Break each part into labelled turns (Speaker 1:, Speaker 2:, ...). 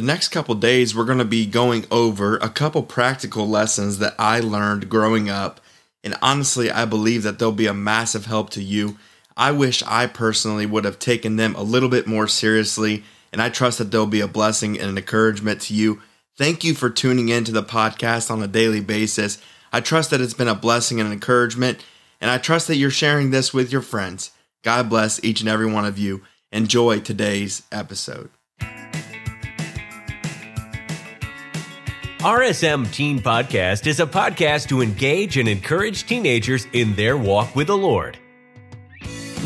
Speaker 1: The next couple days, we're going to be going over a couple practical lessons that I learned growing up. And honestly, I believe that they'll be a massive help to you. I wish I personally would have taken them a little bit more seriously, and I trust that they'll be a blessing and an encouragement to you. Thank you for tuning in to the podcast on a daily basis. I trust that it's been a blessing and an encouragement, and I trust that you're sharing this with your friends. God bless each and every one of you. Enjoy today's episode.
Speaker 2: RSM Teen Podcast is a podcast to engage and encourage teenagers in their walk with the Lord.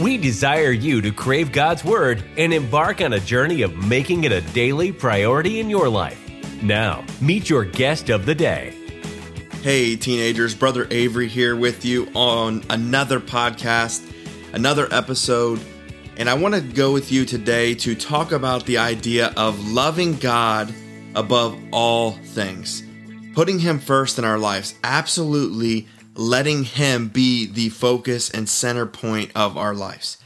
Speaker 2: We desire you to crave God's Word and embark on a journey of making it a daily priority in your life. Now, meet your guest of the day.
Speaker 1: Hey, teenagers, Brother Avery here with you on another podcast, another episode. And I want to go with you today to talk about the idea of loving God above all things. Putting Him first in our lives, absolutely letting Him be the focus and center point of our lives.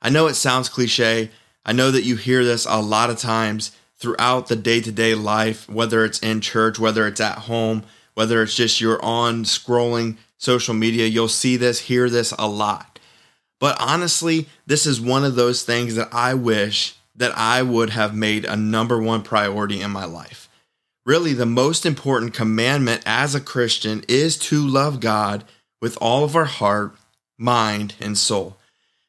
Speaker 1: I know it sounds cliche. I know that you hear this a lot of times throughout the day to day life, whether it's in church, whether it's at home, whether it's just you're on scrolling social media, you'll see this, hear this a lot. But honestly, this is one of those things that I wish that I would have made a number one priority in my life. Really, the most important commandment as a Christian is to love God with all of our heart, mind, and soul.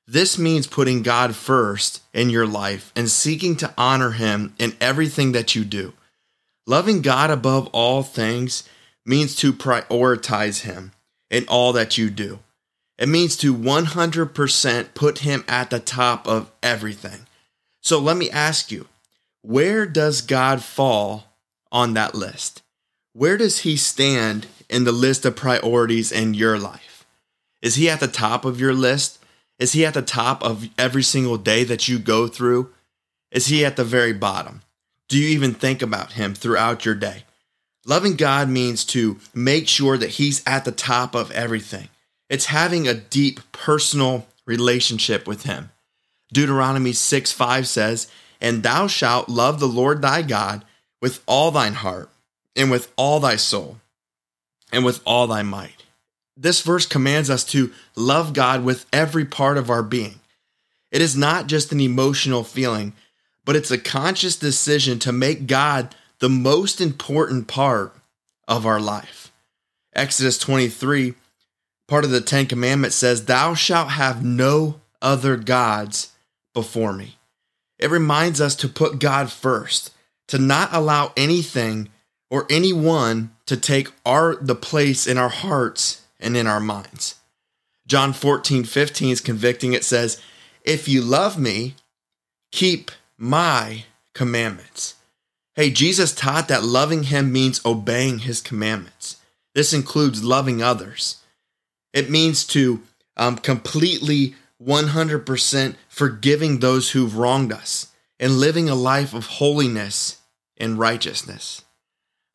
Speaker 1: This means putting God first in your life and seeking to honor Him in everything that you do. Loving God above all things means to prioritize Him in all that you do. It means to 100% put Him at the top of everything. So let me ask you, where does God fall on that list? Where does he stand in the list of priorities in your life? Is he at the top of your list? Is he at the top of every single day that you go through? Is he at the very bottom? Do you even think about him throughout your day? Loving God means to make sure that he's at the top of everything. It's having a deep personal relationship with him. Deuteronomy 6 5 says, And thou shalt love the Lord thy God with all thine heart, and with all thy soul, and with all thy might. This verse commands us to love God with every part of our being. It is not just an emotional feeling, but it's a conscious decision to make God the most important part of our life. Exodus 23, part of the Ten Commandments says, Thou shalt have no other gods before me. It reminds us to put God first, to not allow anything or anyone to take our the place in our hearts and in our minds. John 14, 15 is convicting. It says, If you love me, keep my commandments. Hey, Jesus taught that loving him means obeying his commandments. This includes loving others. It means to um, completely 100% forgiving those who've wronged us and living a life of holiness and righteousness.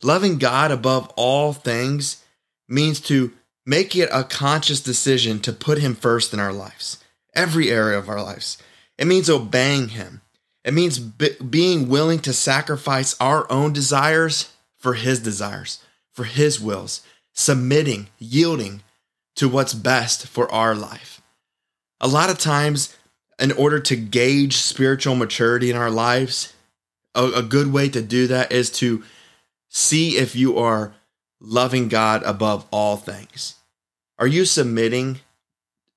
Speaker 1: Loving God above all things means to make it a conscious decision to put Him first in our lives, every area of our lives. It means obeying Him. It means be- being willing to sacrifice our own desires for His desires, for His wills, submitting, yielding to what's best for our life a lot of times, in order to gauge spiritual maturity in our lives, a, a, good way to do that is to see if you are loving God above all things. Are you submitting?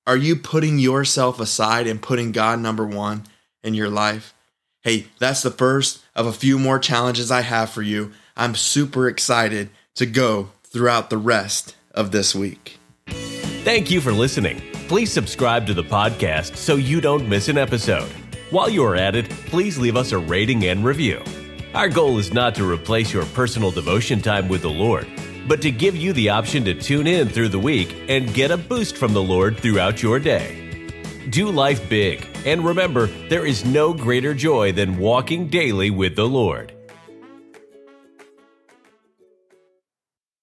Speaker 1: Are you putting yourself aside and putting God number one in your life? Hey, that's the first of a few more challenges I have for you. I'm super excited to go throughout the rest of this week.
Speaker 2: Thank you for listening please subscribe to the podcast so you don't miss an episode. While you're at it, please leave us a rating and review. Our goal is not to replace your personal devotion time with the Lord, but to give you the option to tune in through the week and get a boost from the Lord throughout your day. Do life big, and remember, there is no greater joy than walking daily with the Lord.